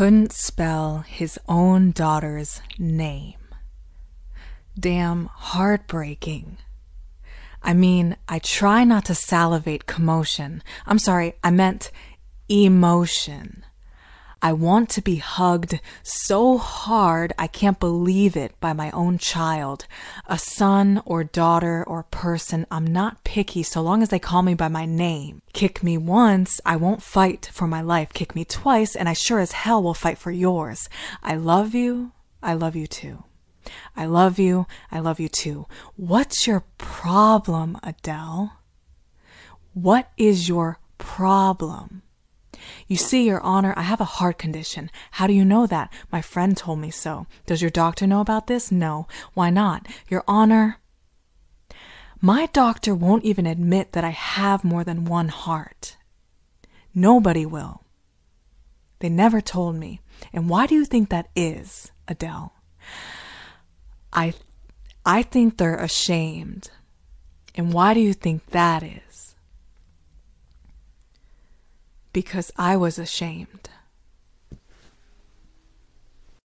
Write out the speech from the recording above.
couldn't spell his own daughter's name. Damn heartbreaking. I mean, I try not to salivate commotion. I'm sorry, I meant emotion. I want to be hugged so hard I can't believe it by my own child. A son or daughter or person, I'm not picky so long as they call me by my name. Kick me once, I won't fight for my life. Kick me twice, and I sure as hell will fight for yours. I love you, I love you too. I love you, I love you too. What's your problem, Adele? What is your problem? You see, Your Honor, I have a heart condition. How do you know that? My friend told me so. Does your doctor know about this? No. Why not? Your Honor, my doctor won't even admit that I have more than one heart. Nobody will. They never told me. And why do you think that is, Adele? I I think they're ashamed. And why do you think that is? Because I was ashamed.